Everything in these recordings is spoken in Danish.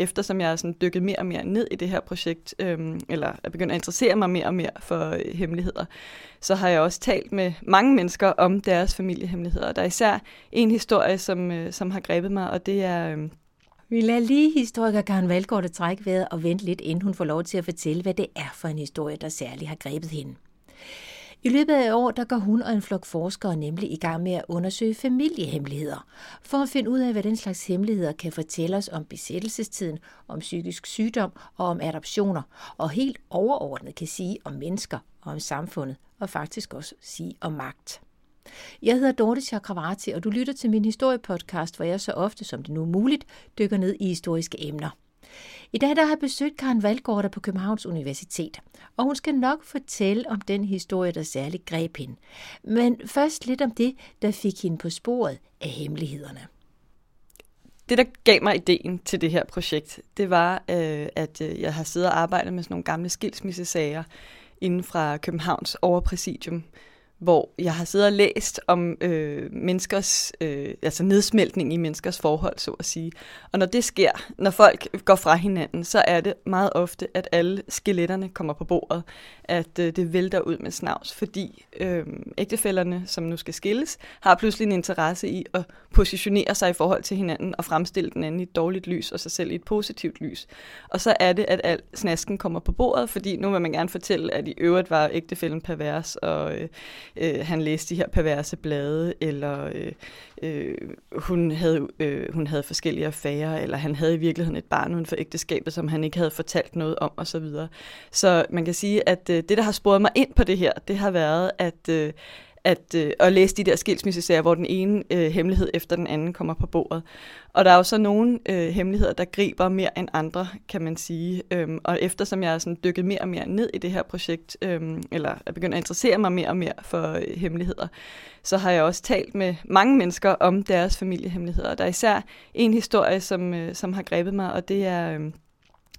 eftersom jeg er sådan dykket mere og mere ned i det her projekt, øhm, eller er begyndt at interessere mig mere og mere for øh, hemmeligheder, så har jeg også talt med mange mennesker om deres familiehemmeligheder. Der er især en historie, som, øh, som har grebet mig, og det er... Øh, vi lader lige historiker Karen Valgaard at trække vejret og vente lidt, inden hun får lov til at fortælle, hvad det er for en historie, der særligt har grebet hende. I løbet af år, der går hun og en flok forskere nemlig i gang med at undersøge familiehemmeligheder, for at finde ud af, hvad den slags hemmeligheder kan fortælle os om besættelsestiden, om psykisk sygdom og om adoptioner, og helt overordnet kan sige om mennesker og om samfundet, og faktisk også sige om magt. Jeg hedder Dorte Chakravarti, og du lytter til min historiepodcast, hvor jeg så ofte som det nu er muligt dykker ned i historiske emner. I dag der har jeg besøgt Karen Valgaard på Københavns Universitet, og hun skal nok fortælle om den historie, der særligt greb hende. Men først lidt om det, der fik hende på sporet af hemmelighederne. Det, der gav mig ideen til det her projekt, det var, øh, at øh, jeg har siddet og arbejdet med sådan nogle gamle skilsmissesager inden fra Københavns overpræsidium, hvor jeg har siddet og læst om øh, menneskers, øh, altså nedsmeltning i menneskers forhold, så at sige. Og når det sker, når folk går fra hinanden, så er det meget ofte, at alle skeletterne kommer på bordet, at øh, det vælter ud med snavs, fordi øh, ægtefælderne, som nu skal skilles, har pludselig en interesse i at positionere sig i forhold til hinanden og fremstille den anden i et dårligt lys og sig selv i et positivt lys. Og så er det, at al snasken kommer på bordet, fordi nu vil man gerne fortælle, at i øvrigt var ægtefælden pervers, og øh, øh, han læste de her perverse blade, eller øh, øh, hun, havde, øh, hun havde forskellige affærer, eller han havde i virkeligheden et barn uden for ægteskabet, som han ikke havde fortalt noget om, osv. Så, videre. så man kan sige, at øh, det, der har sporet mig ind på det her, det har været, at øh, at, øh, at læse de der skilsmissesager, hvor den ene øh, hemmelighed efter den anden kommer på bordet. Og der er jo så nogle øh, hemmeligheder, der griber mere end andre, kan man sige. Øhm, og eftersom jeg er sådan dykket mere og mere ned i det her projekt, øhm, eller er begyndt at interessere mig mere og mere for øh, hemmeligheder, så har jeg også talt med mange mennesker om deres familiehemmeligheder. Der er især en historie, som, øh, som har grebet mig, og det er... Øh,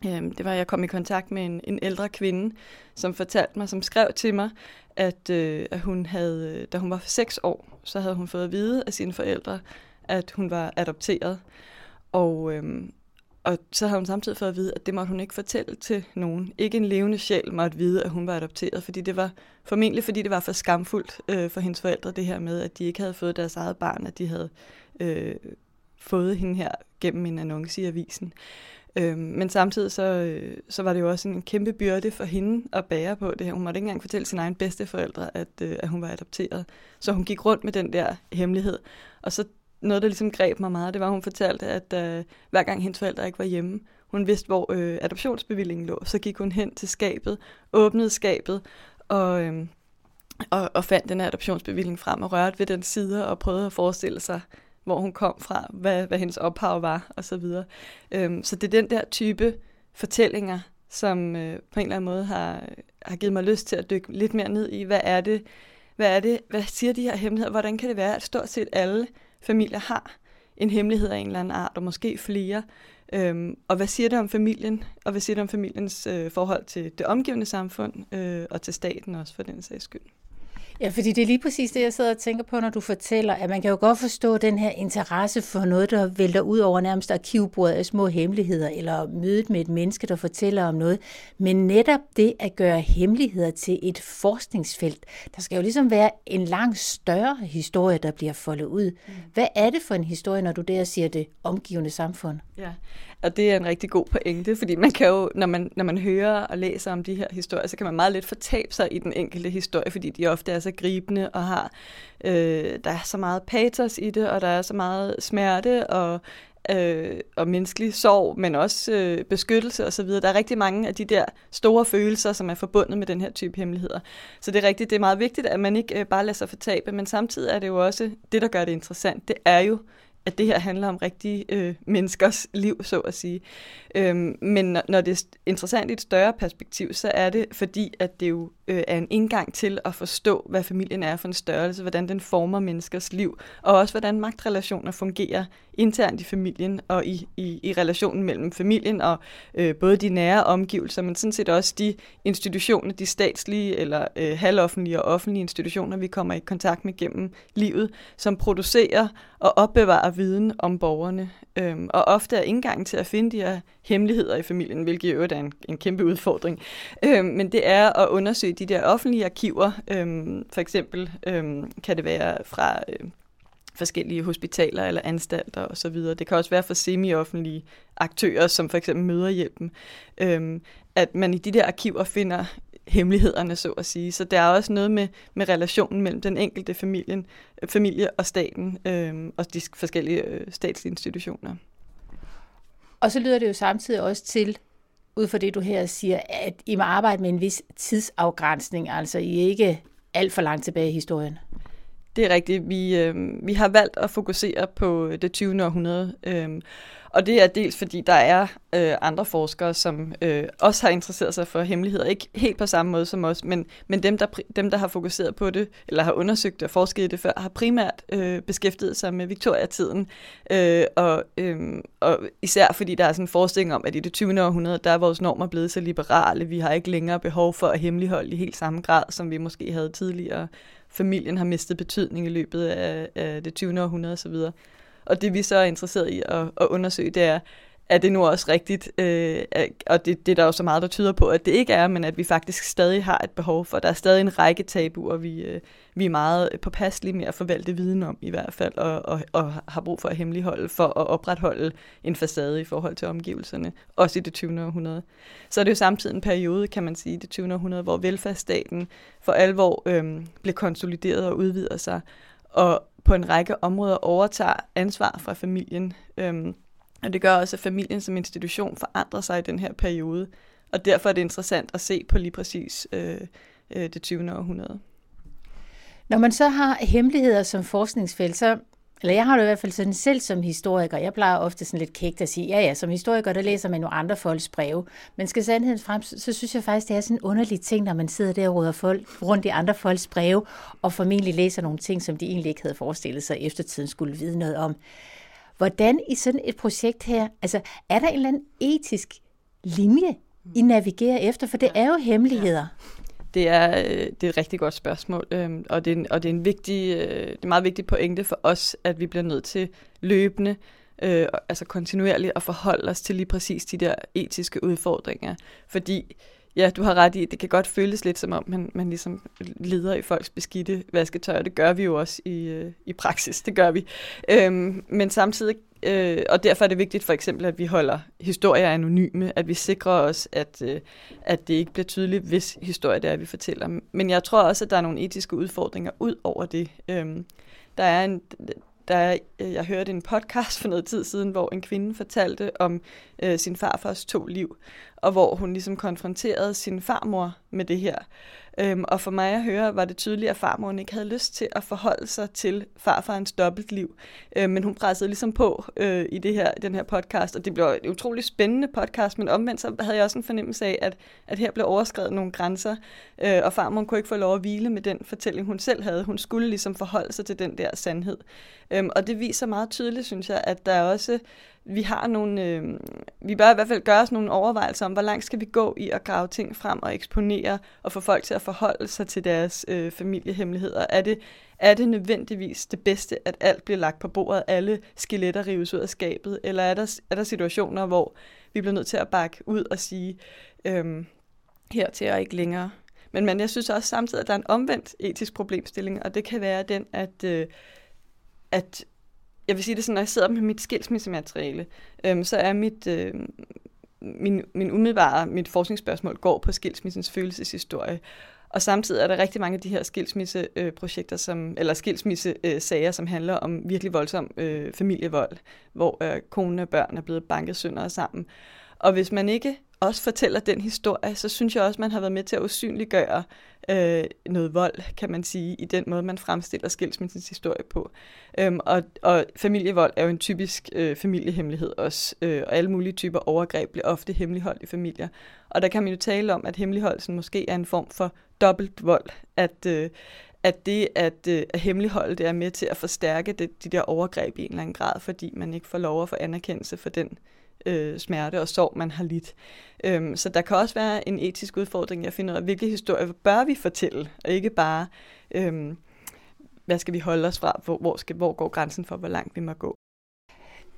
Øhm, det var, at jeg kom i kontakt med en, en ældre kvinde, som fortalte mig, som skrev til mig, at, øh, at hun havde, øh, da hun var seks år, så havde hun fået at vide af sine forældre, at hun var adopteret. Og, øh, og så havde hun samtidig fået at vide, at det måtte hun ikke fortælle til nogen. Ikke en levende sjæl måtte vide, at hun var adopteret, fordi det var formentlig, fordi det var for skamfuldt øh, for hendes forældre, det her med, at de ikke havde fået deres eget barn, at de havde øh, fået hende her gennem en annonce i avisen. Øhm, men samtidig så, øh, så var det jo også en kæmpe byrde for hende at bære på det her. Hun måtte ikke engang fortælle sine egne bedsteforældre, at, øh, at hun var adopteret. Så hun gik rundt med den der hemmelighed. Og så noget, der ligesom greb mig meget, det var, at hun fortalte, at øh, hver gang hendes forældre ikke var hjemme, hun vidste, hvor øh, adoptionsbevillingen lå, så gik hun hen til skabet, åbnede skabet, og, øh, og, og fandt den her adoptionsbevilling frem og rørte ved den side og prøvede at forestille sig, hvor hun kom fra, hvad, hvad hendes ophav var, og så videre. Øhm, så det er den der type fortællinger, som øh, på en eller anden måde har, har givet mig lyst til at dykke lidt mere ned i, hvad er det, hvad er det, hvad siger de her hemmeligheder, hvordan kan det være, at stort set alle familier har en hemmelighed af en eller anden art, og måske flere, Øhm, og hvad siger det om familien, og hvad siger det om familiens øh, forhold til det omgivende samfund, øh, og til staten også for den sags skyld? Ja, fordi det er lige præcis det, jeg sidder og tænker på, når du fortæller, at man kan jo godt forstå den her interesse for noget, der vælter ud over nærmest arkivbordet af små hemmeligheder, eller mødet med et menneske, der fortæller om noget. Men netop det at gøre hemmeligheder til et forskningsfelt, der skal jo ligesom være en langt større historie, der bliver foldet ud. Mm. Hvad er det for en historie, når du der siger det omgivende samfund? Ja, og det er en rigtig god pointe, fordi man kan jo, når man, når man hører og læser om de her historier, så kan man meget let fortabe sig i den enkelte historie, fordi de ofte er så gribende og har, øh, der er så meget patos i det, og der er så meget smerte og øh, og menneskelig sorg, men også øh, beskyttelse osv. Der er rigtig mange af de der store følelser, som er forbundet med den her type hemmeligheder. Så det er rigtigt, det er meget vigtigt, at man ikke øh, bare lader sig fortabe, men samtidig er det jo også, det der gør det interessant, det er jo, at det her handler om rigtige øh, menneskers liv, så at sige. Øhm, men når, når det er interessant i et større perspektiv, så er det fordi, at det jo øh, er en indgang til at forstå, hvad familien er for en størrelse, hvordan den former menneskers liv, og også hvordan magtrelationer fungerer internt i familien og i, i, i relationen mellem familien og øh, både de nære omgivelser, men sådan set også de institutioner, de statslige eller øh, halvoffentlige og offentlige institutioner, vi kommer i kontakt med gennem livet, som producerer at opbevare viden om borgerne. Øhm, og ofte er indgangen til at finde de her hemmeligheder i familien, hvilket i øvrigt er en, en kæmpe udfordring. Øhm, men det er at undersøge de der offentlige arkiver. Øhm, for eksempel øhm, kan det være fra øh, forskellige hospitaler eller anstalter osv. Det kan også være for semi-offentlige aktører, som for eksempel Møderhjælpen, øhm, at man i de der arkiver finder hemmelighederne, så at sige. Så der er også noget med, med relationen mellem den enkelte familien, familie og staten øh, og de forskellige øh, statslige institutioner. Og så lyder det jo samtidig også til, ud fra det du her siger, at I må arbejde med en vis tidsafgrænsning, altså I er ikke alt for langt tilbage i historien. Det er rigtigt. Vi, øh, vi har valgt at fokusere på øh, det 20. århundrede. Øh, og det er dels fordi, der er øh, andre forskere, som øh, også har interesseret sig for hemmeligheder. Ikke helt på samme måde som os, men, men dem, der, dem, der har fokuseret på det, eller har undersøgt og forsket i det før, har primært øh, beskæftiget sig med Victoria-tiden. Øh, og, øh, og især fordi der er sådan en forestilling om, at i det 20. århundrede, der er vores normer blevet så liberale. Vi har ikke længere behov for at hemmeligholde i helt samme grad, som vi måske havde tidligere familien har mistet betydning i løbet af, af det 20. århundrede osv. Og det vi så er interesseret i at, at undersøge, det er, er det nu også rigtigt? Øh, og det, det er der jo så meget, der tyder på, at det ikke er, men at vi faktisk stadig har et behov for. Der er stadig en række tabuer, vi, øh, vi er meget påpasselige med at forvalte viden om i hvert fald, og, og, og har brug for at hemmeligholde for at opretholde en facade i forhold til omgivelserne, også i det 20. århundrede. Så er det jo samtidig en periode, kan man sige, i det 20. århundrede, hvor velfærdsstaten for alvor øh, blev konsolideret og udvider sig, og på en række områder overtager ansvar fra familien. Øh, og det gør også, at familien som institution forandrer sig i den her periode. Og derfor er det interessant at se på lige præcis øh, øh, det 20. århundrede. Når man så har hemmeligheder som forskningsfelt, så eller jeg har det i hvert fald sådan selv som historiker. Jeg plejer ofte sådan lidt kægt at sige, ja ja, som historiker, der læser man jo andre folks breve. Men skal sandheden frem, så synes jeg faktisk, det er sådan en underlig ting, når man sidder der og råder folk rundt i andre folks breve, og formentlig læser nogle ting, som de egentlig ikke havde forestillet sig, eftertiden skulle vide noget om. Hvordan i sådan et projekt her, altså er der en eller anden etisk linje, I navigerer efter? For det er jo hemmeligheder. Det er, øh, det er et rigtig godt spørgsmål, øhm, og det er, og det er en vigtig, øh, det er en meget vigtig pointe for os, at vi bliver nødt til løbende, øh, altså kontinuerligt at forholde os til lige præcis de der etiske udfordringer. Fordi, ja, du har ret i, det kan godt føles lidt som om, man, man ligesom leder i folks beskidte vasketøj, og det gør vi jo også i, øh, i praksis, det gør vi. Øhm, men samtidig Øh, og derfor er det vigtigt for eksempel, at vi holder historier anonyme, at vi sikrer os, at, øh, at det ikke bliver tydeligt, hvis historie det er, vi fortæller. Men jeg tror også, at der er nogle etiske udfordringer ud over det. Øhm, der er en, der øh, jeg hørte en podcast for noget tid siden, hvor en kvinde fortalte om øh, sin farfars to liv, og hvor hun ligesom konfronterede sin farmor med det her. Øhm, og for mig at høre, var det tydeligt, at farmoren ikke havde lyst til at forholde sig til farfarens dobbeltliv. Øhm, men hun pressede ligesom på øh, i det her, den her podcast, og det blev en utrolig spændende podcast, men omvendt så havde jeg også en fornemmelse af, at, at her blev overskrevet nogle grænser, øh, og farmoren kunne ikke få lov at hvile med den fortælling, hun selv havde. Hun skulle ligesom forholde sig til den der sandhed. Øhm, og det viser meget tydeligt, synes jeg, at der også vi har nogle, øh, vi bør i hvert fald gøre os nogle overvejelser om, hvor langt skal vi gå i at grave ting frem og eksponere og få folk til at forholde sig til deres øh, familiehemmeligheder. Er det, er det nødvendigvis det bedste, at alt bliver lagt på bordet, alle skeletter rives ud af skabet, eller er der, er der situationer, hvor vi bliver nødt til at bakke ud og sige, øh, her til og ikke længere. Men, men jeg synes også samtidig, at der er en omvendt etisk problemstilling, og det kan være den, at, øh, at jeg vil sige det sådan, når jeg sidder med mit skilsmissemateriale, øhm, så er mit, øh, min, min umiddelbare, mit forskningsspørgsmål går på skilsmissens følelseshistorie. Og samtidig er der rigtig mange af de her skilsmisseprojekter, som, eller skilsmissesager, som handler om virkelig voldsom øh, familievold, hvor øh, konen og børn er blevet banket sønder sammen. Og hvis man ikke også fortæller den historie, så synes jeg også, man har været med til at usynliggøre øh, noget vold, kan man sige, i den måde, man fremstiller skilsmissens historie på. Øhm, og, og familievold er jo en typisk øh, familiehemmelighed også, øh, og alle mulige typer overgreb bliver ofte hemmeligholdt i familier. Og der kan man jo tale om, at hemmeligholdelsen måske er en form for dobbelt vold, at, øh, at det at, øh, at hemmeligholde det er med til at forstærke det, de der overgreb i en eller anden grad, fordi man ikke får lov at få anerkendelse for den øh, Øh, smerte og sorg, man har lidt. Øhm, så der kan også være en etisk udfordring, jeg finder ud af, hvilke historier bør vi fortælle, og ikke bare, øhm, hvad skal vi holde os fra, hvor, hvor, skal, hvor går grænsen for, hvor langt vi må gå.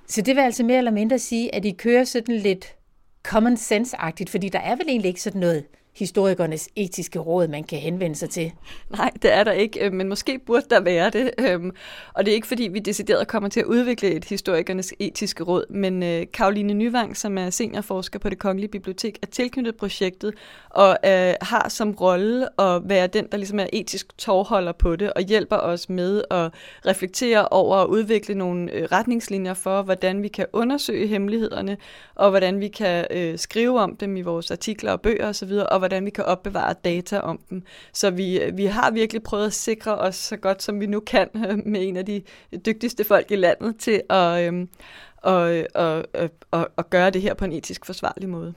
Så det vil altså mere eller mindre sige, at I kører sådan lidt common sense-agtigt, fordi der er vel egentlig ikke sådan noget historikernes etiske råd, man kan henvende sig til? Nej, det er der ikke, øh, men måske burde der være det. Øhm, og det er ikke, fordi vi decideret kommer til at udvikle et historikernes etiske råd, men øh, Karoline Nyvang, som er seniorforsker på det Kongelige Bibliotek, er tilknyttet projektet og øh, har som rolle at være den, der ligesom er etisk tovholder på det og hjælper os med at reflektere over og udvikle nogle øh, retningslinjer for, hvordan vi kan undersøge hemmelighederne, og hvordan vi kan skrive om dem i vores artikler og bøger osv., og hvordan vi kan opbevare data om dem. Så vi, vi har virkelig prøvet at sikre os så godt, som vi nu kan, med en af de dygtigste folk i landet til at, øhm, og, og, og, og gøre det her på en etisk forsvarlig måde.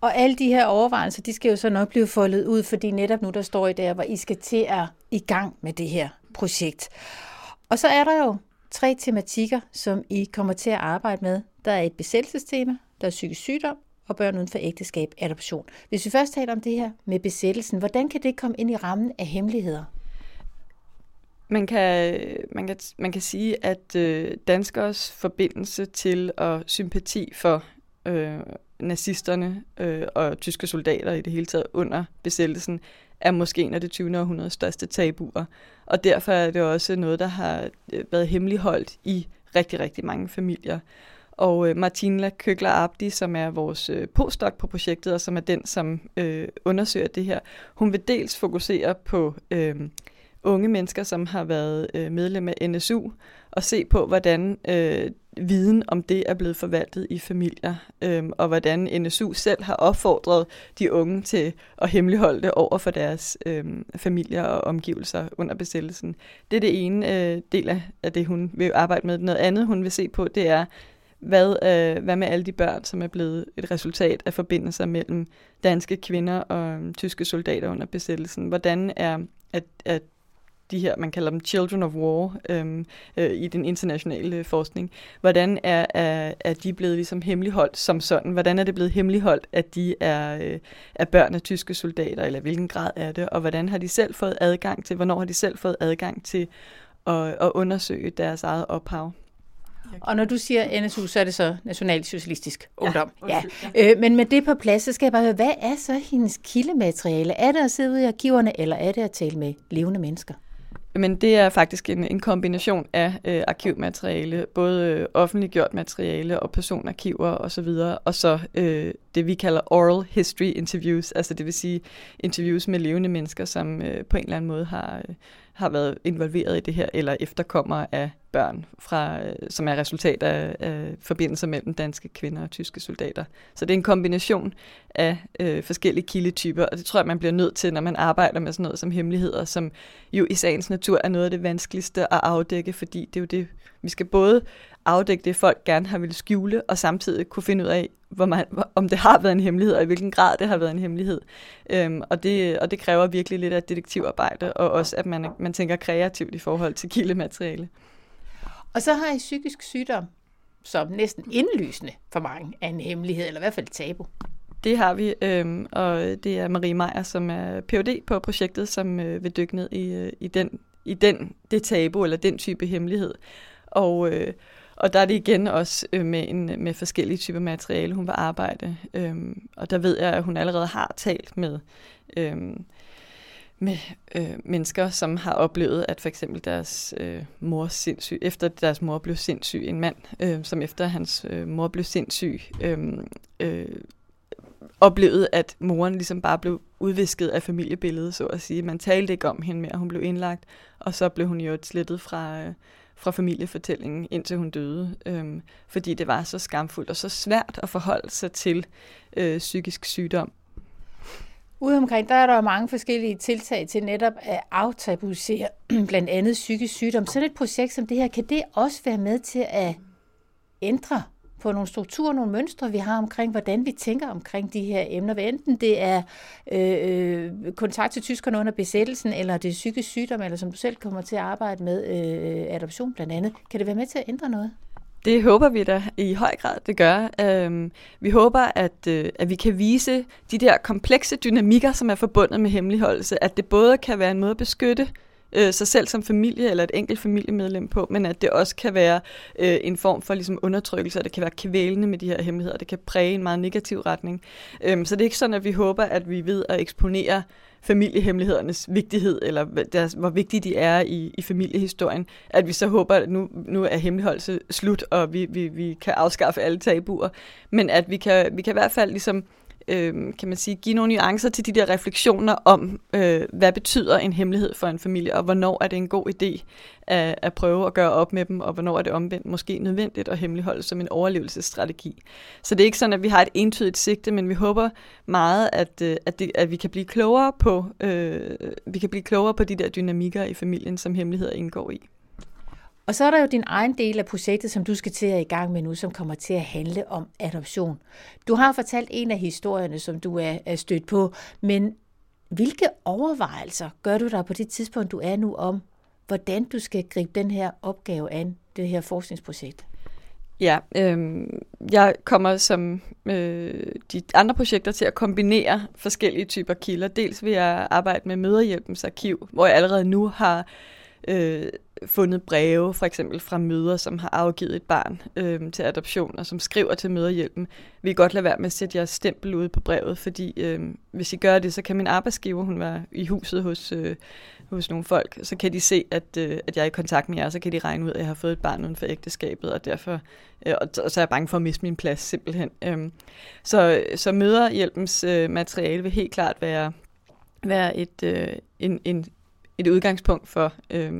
Og alle de her overvejelser, de skal jo så nok blive foldet ud, fordi netop nu, der står I der, hvor I skal til at i gang med det her projekt. Og så er der jo tre tematikker, som I kommer til at arbejde med. Der er et besættelsestema, der er psykisk sygdom, og børn uden for ægteskab, adoption. Hvis vi først taler om det her med besættelsen, hvordan kan det komme ind i rammen af hemmeligheder? Man kan, man kan, man kan sige, at øh, danskers forbindelse til og sympati for øh, nazisterne øh, og tyske soldater i det hele taget under besættelsen, er måske en af det 20. århundredes største tabuer. Og derfor er det også noget, der har øh, været hemmeligholdt i rigtig, rigtig mange familier. Og øh, Martina Køkler Abdi, som er vores øh, postdoc på projektet, og som er den, som øh, undersøger det her, hun vil dels fokusere på øh, unge mennesker, som har været øh, medlem af NSU, og se på, hvordan øh, viden om det er blevet forvaltet i familier, øh, og hvordan NSU selv har opfordret de unge til at hemmeligholde det over for deres øh, familier og omgivelser under besættelsen. Det er det ene øh, del af, af det, hun vil arbejde med. Noget andet, hun vil se på, det er, hvad, øh, hvad med alle de børn, som er blevet et resultat af forbindelser mellem danske kvinder og øh, tyske soldater under besættelsen? Hvordan er at, at de her, man kalder dem children of war øhm, øh, i den internationale forskning. Hvordan er, er, er de blevet ligesom hemmeligholdt som sådan? Hvordan er det blevet hemmeligholdt, at de er, øh, er børn af tyske soldater, eller hvilken grad er det? Og hvordan har de selv fået adgang til, hvornår har de selv fået adgang til at, at undersøge deres eget ophav? Og når du siger NSU, så er det så Nationalsocialistisk Ungdom. Ja, ja. Øh, men med det på plads, så skal jeg bare høre, hvad er så hendes kildemateriale? Er det at sidde ude i arkiverne, eller er det at tale med levende mennesker? Men det er faktisk en, en kombination af øh, arkivmateriale, både øh, offentliggjort materiale og personarkiver osv., og så, videre, og så øh, det, vi kalder oral history interviews, altså det vil sige interviews med levende mennesker, som øh, på en eller anden måde har, øh, har været involveret i det her, eller efterkommer af børn, fra, øh, som er resultat af, af forbindelser mellem danske kvinder og tyske soldater. Så det er en kombination af øh, forskellige kildetyper, og det tror jeg, man bliver nødt til, når man arbejder med sådan noget som hemmeligheder, som jo i sagens natur er noget af det vanskeligste at afdække, fordi det er jo det, vi skal både afdække det, folk gerne har ville skjule, og samtidig kunne finde ud af, hvor man, om det har været en hemmelighed, og i hvilken grad det har været en hemmelighed. Øhm, og, det, og det kræver virkelig lidt af detektivarbejde, og også at man, man tænker kreativt i forhold til kildemateriale. Og så har I psykisk sygdom, som næsten indlysende for mange er en hemmelighed, eller i hvert fald et tabu. Det har vi, øhm, og det er Marie Meier, som er Ph.D. på projektet, som øh, vil dykke ned i, øh, i, den, i den, det tabu, eller den type hemmelighed. Og, øh, og der er det igen også øh, med, en, med forskellige typer materiale, hun vil arbejde. Øhm, og der ved jeg, at hun allerede har talt med, øhm, med øh, mennesker, som har oplevet, at for eksempel deres øh, mor sindssyg, efter deres mor blev sindssyg, en mand, øh, som efter hans øh, mor blev sindssyg, øh, øh, oplevede, at moren ligesom bare blev udvisket af familiebilledet, så at sige. Man talte ikke om hende mere, hun blev indlagt, og så blev hun jo slettet fra, øh, fra familiefortællingen, indtil hun døde, øhm, fordi det var så skamfuldt og så svært at forholde sig til øh, psykisk sygdom. Ude omkring, der er der mange forskellige tiltag til netop at aftabuisere blandt andet psykisk sygdom. Sådan et projekt som det her, kan det også være med til at ændre på nogle strukturer, nogle mønstre, vi har omkring, hvordan vi tænker omkring de her emner. Hvad enten det er øh, øh, kontakt til tyskerne under besættelsen, eller det er psykisk sygdom, eller som du selv kommer til at arbejde med, øh, adoption blandt andet. Kan det være med til at ændre noget? Det håber vi da i høj grad, det gør. Øhm, vi håber, at, øh, at vi kan vise de der komplekse dynamikker, som er forbundet med hemmeligholdelse, at det både kan være en måde at beskytte øh, sig selv som familie eller et enkelt familiemedlem på, men at det også kan være øh, en form for ligesom, undertrykkelse, og det kan være kvælende med de her hemmeligheder, det kan præge en meget negativ retning. Øhm, så det er ikke sådan, at vi håber, at vi ved at eksponere familiehemmelighedernes vigtighed, eller deres, hvor vigtige de er i, i familiehistorien, at vi så håber, at nu, nu er hemmeligholdelse slut, og vi, vi, vi kan afskaffe alle tabuer, men at vi kan, vi kan i hvert fald ligesom øh, kan man sige, give nogle nuancer til de der refleksioner om, øh, hvad betyder en hemmelighed for en familie, og hvornår er det en god idé at, at prøve at gøre op med dem, og hvornår er det omvendt måske nødvendigt at hemmeligholde som en overlevelsesstrategi. Så det er ikke sådan, at vi har et entydigt sigte, men vi håber meget, at, øh, at, det, at vi kan blive klogere på øh, vi kan blive klogere på de der dynamikker i familien, som hemmeligheder indgår i. Og så er der jo din egen del af projektet, som du skal til at i gang med nu, som kommer til at handle om adoption. Du har fortalt en af historierne, som du er stødt på, men hvilke overvejelser gør du dig på det tidspunkt, du er nu om, hvordan du skal gribe den her opgave an, det her forskningsprojekt? Ja, øh, jeg kommer som øh, de andre projekter til at kombinere forskellige typer kilder. Dels vil jeg arbejde med Møderhjælpens arkiv, hvor jeg allerede nu har øh, fundet breve, for eksempel fra møder, som har afgivet et barn øh, til adoption, og som skriver til møderhjælpen, vil I godt lade være med at sætte jeres stempel ude på brevet, fordi øh, hvis I gør det, så kan min arbejdsgiver, hun var i huset hos, øh, hos nogle folk, så kan de se, at, øh, at jeg er i kontakt med jer, så kan de regne ud, at jeg har fået et barn uden for ægteskabet, og derfor øh, og, og så er jeg bange for at miste min plads simpelthen. Øh, så, så møderhjælpens øh, materiale vil helt klart være, være et, øh, en, en, et udgangspunkt for, øh,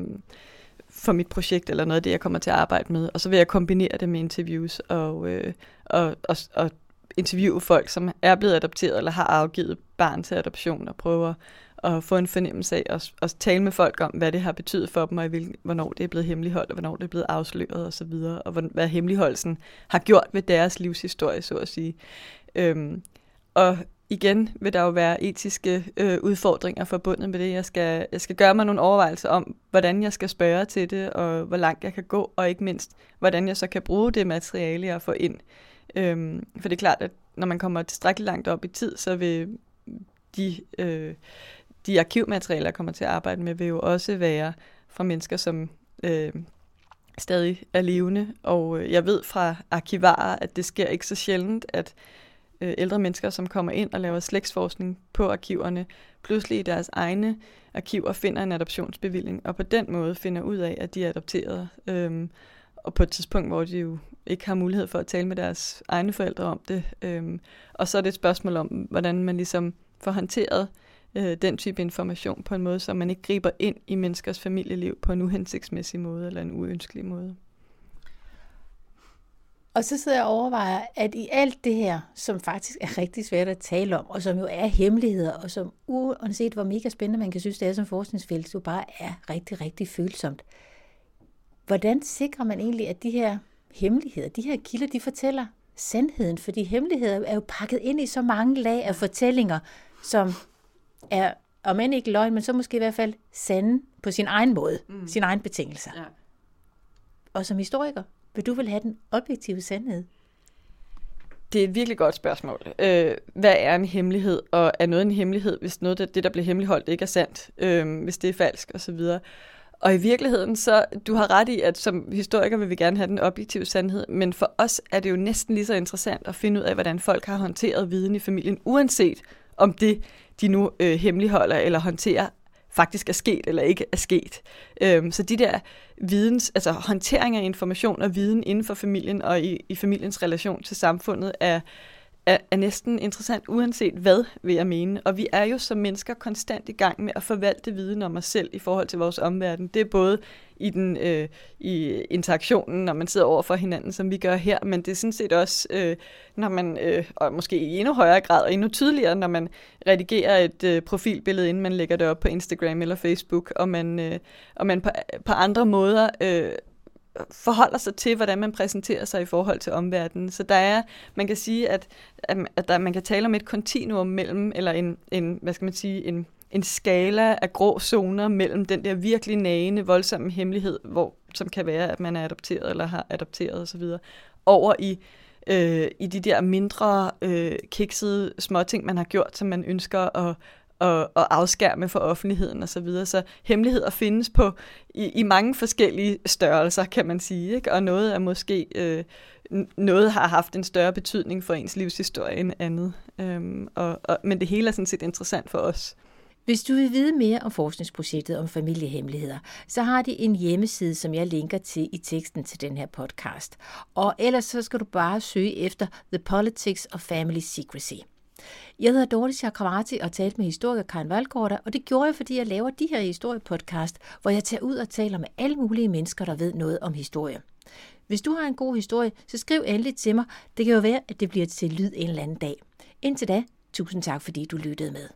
for mit projekt, eller noget af det, jeg kommer til at arbejde med. Og så vil jeg kombinere det med interviews og, øh, og, og, og interviewe folk, som er blevet adopteret eller har afgivet barn til adoption og prøver at få en fornemmelse af at, at tale med folk om, hvad det har betydet for dem, og hvornår det er blevet hemmeligholdt, og hvornår det er blevet afsløret osv., og, og hvad hemmeligholdelsen har gjort ved deres livshistorie, så at sige. Øhm, og igen vil der jo være etiske øh, udfordringer forbundet med det. Jeg skal, jeg skal gøre mig nogle overvejelser om, hvordan jeg skal spørge til det, og hvor langt jeg kan gå, og ikke mindst, hvordan jeg så kan bruge det materiale, jeg får ind. Øhm, for det er klart, at når man kommer tilstrækkeligt langt op i tid, så vil de, øh, de arkivmaterialer, jeg kommer til at arbejde med, vil jo også være fra mennesker, som øh, stadig er levende. Og øh, jeg ved fra arkivarer, at det sker ikke så sjældent, at øh, ældre mennesker, som kommer ind og laver slægtsforskning på arkiverne, pludselig i deres egne arkiver finder en adoptionsbevilling, og på den måde finder ud af, at de er adopteret. Øhm, og på et tidspunkt, hvor de jo ikke har mulighed for at tale med deres egne forældre om det. Øhm, og så er det et spørgsmål om, hvordan man ligesom får håndteret øh, den type information på en måde, så man ikke griber ind i menneskers familieliv på en uhensigtsmæssig måde eller en uønskelig måde. Og så sidder jeg og overvejer, at i alt det her, som faktisk er rigtig svært at tale om, og som jo er hemmeligheder, og som uanset hvor mega spændende man kan synes, det er som forskningsfelt, jo bare er rigtig, rigtig følsomt. Hvordan sikrer man egentlig, at de her hemmeligheder, de her kilder, de fortæller sandheden? Fordi hemmeligheder er jo pakket ind i så mange lag af fortællinger, som er, om end ikke løgn, men så måske i hvert fald sande på sin egen måde, mm. sin egen betingelser. Ja. Og som historiker, vil du vel have den objektive sandhed? Det er et virkelig godt spørgsmål. Øh, hvad er en hemmelighed, og er noget en hemmelighed, hvis noget af det, der bliver hemmeligholdt, ikke er sandt, øh, hvis det er falsk osv.? Og i virkeligheden, så du har ret i, at som historiker vil vi gerne have den objektive sandhed, men for os er det jo næsten lige så interessant at finde ud af, hvordan folk har håndteret viden i familien, uanset om det, de nu øh, hemmeligholder eller håndterer, faktisk er sket eller ikke er sket. Øhm, så de der videns, altså håndtering af information og viden inden for familien og i, i familiens relation til samfundet er, er, er næsten interessant, uanset hvad, vil jeg mene. Og vi er jo som mennesker konstant i gang med at forvalte viden om os selv i forhold til vores omverden. Det er både i, den, øh, i interaktionen, når man sidder over for hinanden, som vi gør her, men det er sådan set også, øh, når man, øh, og måske i endnu højere grad og endnu tydeligere, når man redigerer et øh, profilbillede, inden man lægger det op på Instagram eller Facebook, og man, øh, og man på, på andre måder øh, forholder sig til, hvordan man præsenterer sig i forhold til omverdenen. Så der er, man kan sige, at, at der, man kan tale om et kontinuum mellem, eller en, en hvad skal man sige, en, en skala af grå zoner mellem den der virkelig nagende, voldsomme hemmelighed, hvor, som kan være, at man er adopteret eller har adopteret osv., over i, øh, i de der mindre øh, kiksede småting, man har gjort, som man ønsker at, og, og afskærme for offentligheden osv. Så, videre. så hemmeligheder findes på i, i mange forskellige størrelser, kan man sige. Ikke? Og noget er måske øh, noget har haft en større betydning for ens livshistorie end andet. Øhm, og, og, men det hele er sådan set interessant for os. Hvis du vil vide mere om forskningsprojektet om familiehemmeligheder, så har de en hjemmeside, som jeg linker til i teksten til den her podcast. Og ellers så skal du bare søge efter The Politics of Family Secrecy. Jeg hedder Dorte Chakravarti og talte med historiker Karen Valgårder, og det gjorde jeg, fordi jeg laver de her historiepodcast, hvor jeg tager ud og taler med alle mulige mennesker, der ved noget om historie. Hvis du har en god historie, så skriv endelig til mig. Det kan jo være, at det bliver til lyd en eller anden dag. Indtil da, tusind tak fordi du lyttede med.